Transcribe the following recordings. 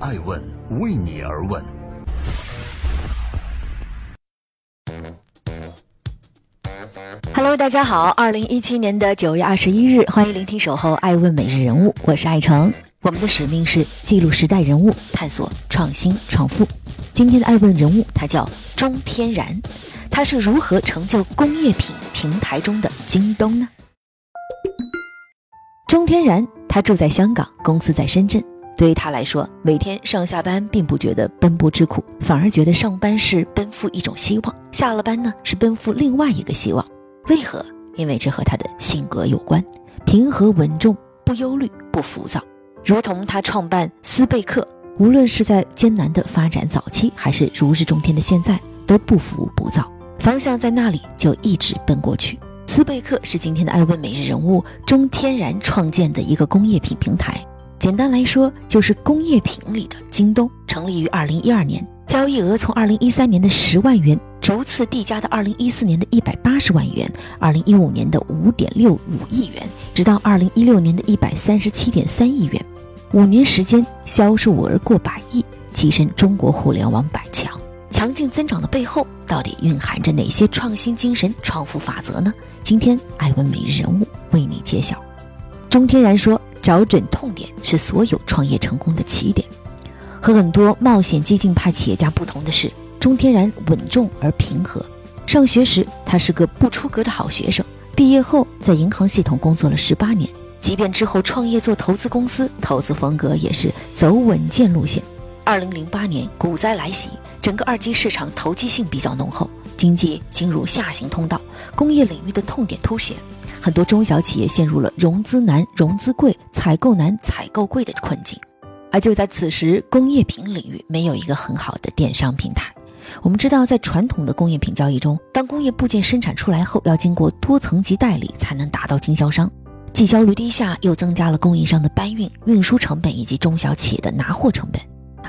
爱问为你而问。Hello，大家好，二零一七年的九月二十一日，欢迎聆听守候爱问每日人物，我是爱成。我们的使命是记录时代人物，探索创新创富。今天的爱问人物，他叫钟天然，他是如何成就工业品平台中的京东呢？钟天然，他住在香港，公司在深圳。对于他来说，每天上下班并不觉得奔波之苦，反而觉得上班是奔赴一种希望，下了班呢是奔赴另外一个希望。为何？因为这和他的性格有关，平和稳重，不忧虑，不浮躁。如同他创办斯贝克，无论是在艰难的发展早期，还是如日中天的现在，都不浮不躁，方向在那里就一直奔过去。斯贝克是今天的艾问每日人物中天然创建的一个工业品平台。简单来说，就是工业品里的京东。成立于二零一二年，交易额从二零一三年的十万元，逐次递加到二零一四年的一百八十万元，二零一五年的五点六五亿元，直到二零一六年的一百三十七点三亿元。五年时间，销售额过百亿，跻身中国互联网百强。强劲增长的背后，到底蕴含着哪些创新精神、创富法则呢？今天，艾文每日人物为你揭晓。钟天然说。找准痛点是所有创业成功的起点。和很多冒险激进派企业家不同的是，钟天然稳重而平和。上学时，他是个不出格的好学生。毕业后，在银行系统工作了十八年。即便之后创业做投资公司，投资风格也是走稳健路线。二零零八年股灾来袭，整个二级市场投机性比较浓厚，经济进入下行通道，工业领域的痛点凸显。很多中小企业陷入了融资难、融资贵、采购难、采购贵的困境，而就在此时，工业品领域没有一个很好的电商平台。我们知道，在传统的工业品交易中，当工业部件生产出来后，要经过多层级代理才能达到经销商，既效率低下，又增加了供应商的搬运、运输成本以及中小企业的拿货成本。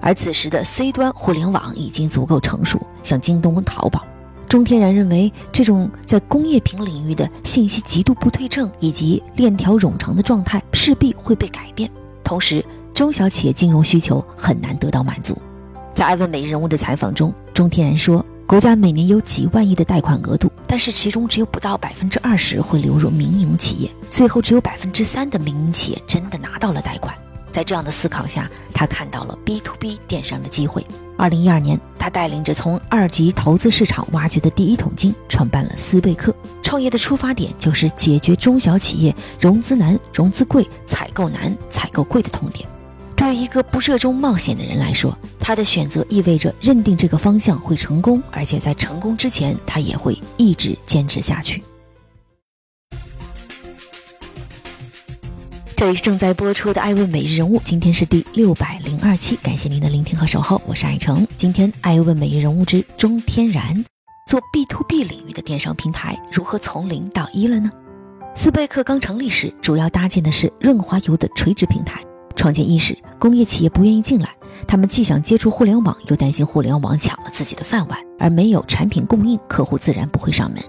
而此时的 C 端互联网已经足够成熟，像京东、淘宝。钟天然认为，这种在工业品领域的信息极度不对称以及链条冗长的状态势必会被改变。同时，中小企业金融需求很难得到满足。在艾问每日人物的采访中，钟天然说，国家每年有几万亿的贷款额度，但是其中只有不到百分之二十会流入民营企业，最后只有百分之三的民营企业真的拿到了贷款。在这样的思考下，他看到了 B to B 电商的机会。二零一二年，他带领着从二级投资市场挖掘的第一桶金，创办了斯贝克。创业的出发点就是解决中小企业融资难、融资贵、采购难、采购贵的痛点。对于一个不热衷冒险的人来说，他的选择意味着认定这个方向会成功，而且在成功之前，他也会一直坚持下去。这里是正在播出的《爱问每日人物》，今天是第六百零二期，感谢您的聆听和守候，我是爱成。今天《爱问每日人物》之中天然做 B to B 领域的电商平台，如何从零到一了呢？斯贝克刚成立时，主要搭建的是润滑油的垂直平台。创建伊始，工业企业不愿意进来，他们既想接触互联网，又担心互联网抢了自己的饭碗，而没有产品供应，客户自然不会上门。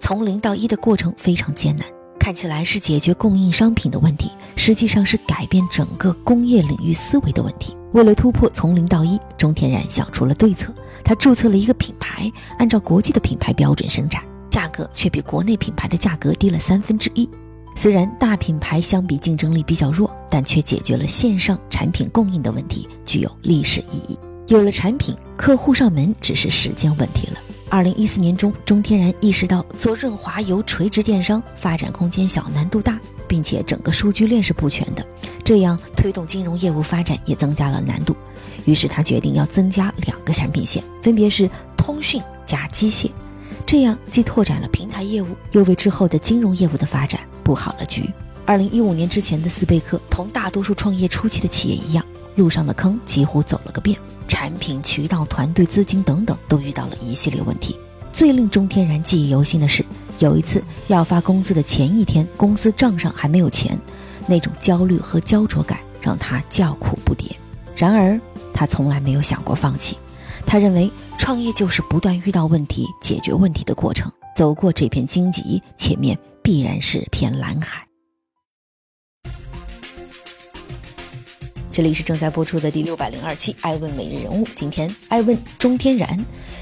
从零到一的过程非常艰难。看起来是解决供应商品的问题，实际上是改变整个工业领域思维的问题。为了突破从零到一，钟天然想出了对策。他注册了一个品牌，按照国际的品牌标准生产，价格却比国内品牌的价格低了三分之一。虽然大品牌相比竞争力比较弱，但却解决了线上产品供应的问题，具有历史意义。有了产品，客户上门只是时间问题了。二零一四年中，钟天然意识到做润滑油垂直电商发展空间小、难度大，并且整个数据链是不全的，这样推动金融业务发展也增加了难度。于是他决定要增加两个产品线，分别是通讯加机械，这样既拓展了平台业务，又为之后的金融业务的发展布好了局。二零一五年之前的斯贝克，同大多数创业初期的企业一样，路上的坑几乎走了个遍。产品、渠道、团队、资金等等，都遇到了一系列问题。最令钟天然记忆犹新的是，有一次要发工资的前一天，公司账上还没有钱，那种焦虑和焦灼感让他叫苦不迭。然而，他从来没有想过放弃。他认为，创业就是不断遇到问题、解决问题的过程。走过这片荆棘，前面必然是片蓝海。这里是正在播出的第六百零二期《爱问每日人物》。今天爱问钟天然，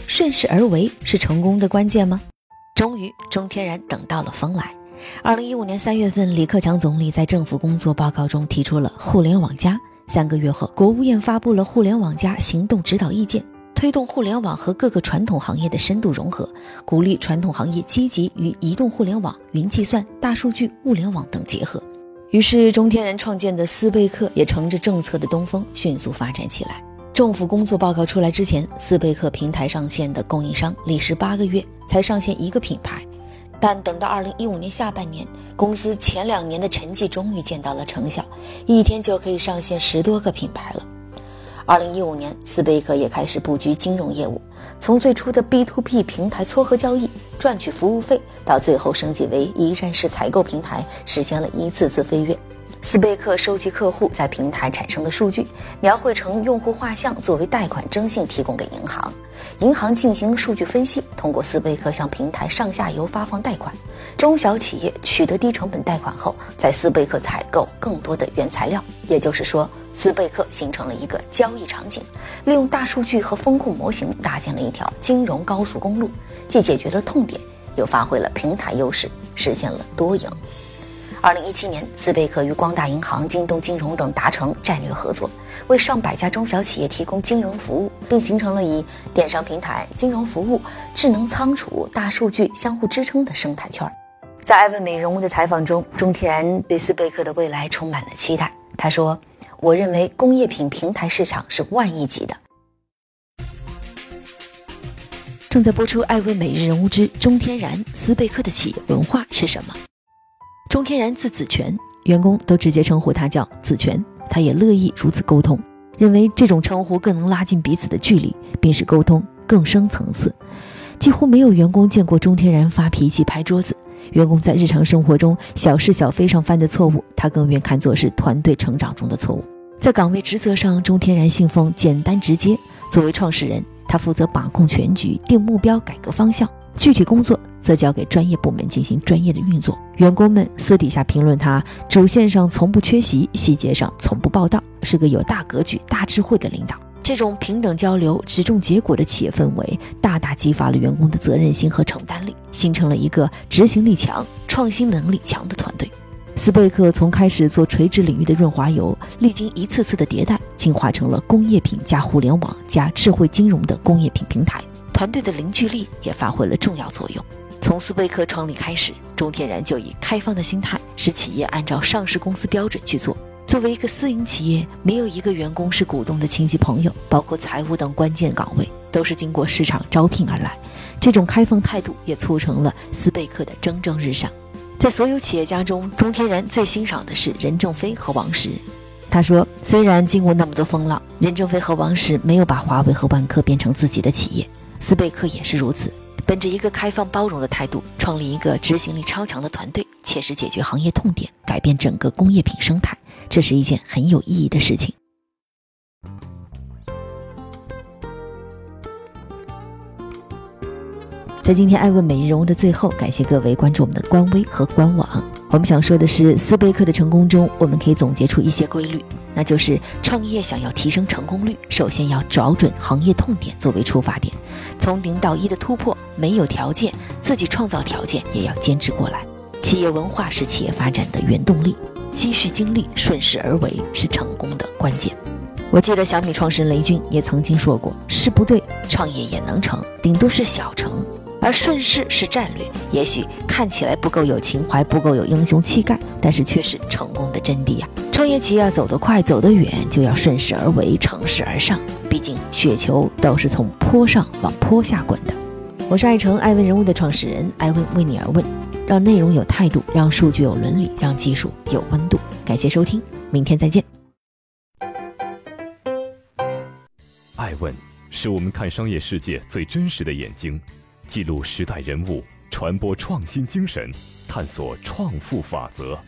顺势而为是成功的关键吗？终于，钟天然等到了风来。二零一五年三月份，李克强总理在政府工作报告中提出了“互联网加”。三个月后，国务院发布了“互联网加”行动指导意见，推动互联网和各个传统行业的深度融合，鼓励传统行业积极与移动互联网、云计算、大数据、物联网等结合。于是，中天然创建的斯贝克也乘着政策的东风，迅速发展起来。政府工作报告出来之前，斯贝克平台上线的供应商历时八个月才上线一个品牌。但等到二零一五年下半年，公司前两年的沉寂终于见到了成效，一天就可以上线十多个品牌了。二零一五年，斯贝克也开始布局金融业务，从最初的 B to B 平台撮合交易赚取服务费，到最后升级为一站式采购平台，实现了一次次飞跃。斯贝克收集客户在平台产生的数据，描绘成用户画像，作为贷款征信提供给银行。银行进行数据分析，通过斯贝克向平台上下游发放贷款。中小企业取得低成本贷款后，在斯贝克采购更多的原材料。也就是说，斯贝克形成了一个交易场景，利用大数据和风控模型搭建了一条金融高速公路，既解决了痛点，又发挥了平台优势，实现了多赢。二零一七年，斯贝克与光大银行、京东金融等达成战略合作，为上百家中小企业提供金融服务，并形成了以电商平台、金融服务、智能仓储、大数据相互支撑的生态圈。在艾问美人物的采访中，钟天然对斯贝克的未来充满了期待。他说：“我认为工业品平台市场是万亿级的。”正在播出《艾问每日人物之中天然斯贝克的企业文化是什么？钟天然字子权，员工都直接称呼他叫子权，他也乐意如此沟通，认为这种称呼更能拉近彼此的距离，并使沟通更深层次。几乎没有员工见过钟天然发脾气、拍桌子。员工在日常生活中小事小非上犯的错误，他更愿看作是团队成长中的错误。在岗位职责上，钟天然信奉简单直接。作为创始人，他负责把控全局、定目标、改革方向，具体工作。则交给专业部门进行专业的运作。员工们私底下评论他：主线上从不缺席，细节上从不报道，是个有大格局、大智慧的领导。这种平等交流、只重结果的企业氛围，大大激发了员工的责任心和承担力，形成了一个执行力强、创新能力强的团队。斯贝克从开始做垂直领域的润滑油，历经一次次的迭代，进化成了工业品加互联网加智慧金融的工业品平台。团队的凝聚力也发挥了重要作用。从斯贝克创立开始，钟天然就以开放的心态，使企业按照上市公司标准去做。作为一个私营企业，没有一个员工是股东的亲戚朋友，包括财务等关键岗位都是经过市场招聘而来。这种开放态度也促成了斯贝克的蒸蒸日上。在所有企业家中，钟天然最欣赏的是任正非和王石。他说：“虽然经过那么多风浪，任正非和王石没有把华为和万科变成自己的企业，斯贝克也是如此。”本着一个开放包容的态度，创立一个执行力超强的团队，切实解决行业痛点，改变整个工业品生态，这是一件很有意义的事情。在今天爱问每日人物的最后，感谢各位关注我们的官微和官网。我们想说的是，斯贝克的成功中，我们可以总结出一些规律，那就是创业想要提升成功率，首先要找准行业痛点作为出发点，从零到一的突破没有条件，自己创造条件也要坚持过来。企业文化是企业发展的原动力，积蓄精力，顺势而为是成功的关键。我记得小米创始人雷军也曾经说过：“事不对，创业也能成，顶多是小成。”而顺势是战略，也许看起来不够有情怀，不够有英雄气概，但是却是成功的真谛呀！创业企业要走得快，走得远，就要顺势而为，乘势而上。毕竟雪球都是从坡上往坡下滚的。我是爱成爱问人物的创始人，爱问为你而问，让内容有态度，让数据有伦理，让技术有温度。感谢收听，明天再见。爱问是我们看商业世界最真实的眼睛。记录时代人物，传播创新精神，探索创富法则。